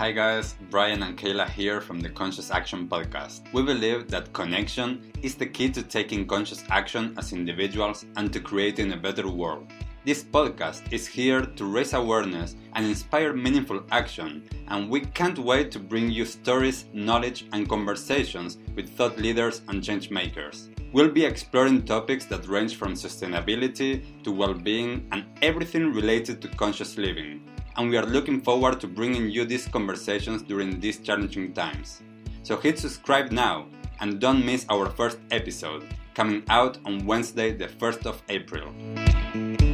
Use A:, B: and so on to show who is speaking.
A: Hi guys, Brian and Kayla here from the Conscious Action Podcast. We believe that connection is the key to taking conscious action as individuals and to creating a better world. This podcast is here to raise awareness and inspire meaningful action, and we can't wait to bring you stories, knowledge, and conversations with thought leaders and change makers. We'll be exploring topics that range from sustainability to well being and everything related to conscious living and we are looking forward to bringing you these conversations during these challenging times. So hit subscribe now and don't miss our first episode, coming out on Wednesday, the 1st of April.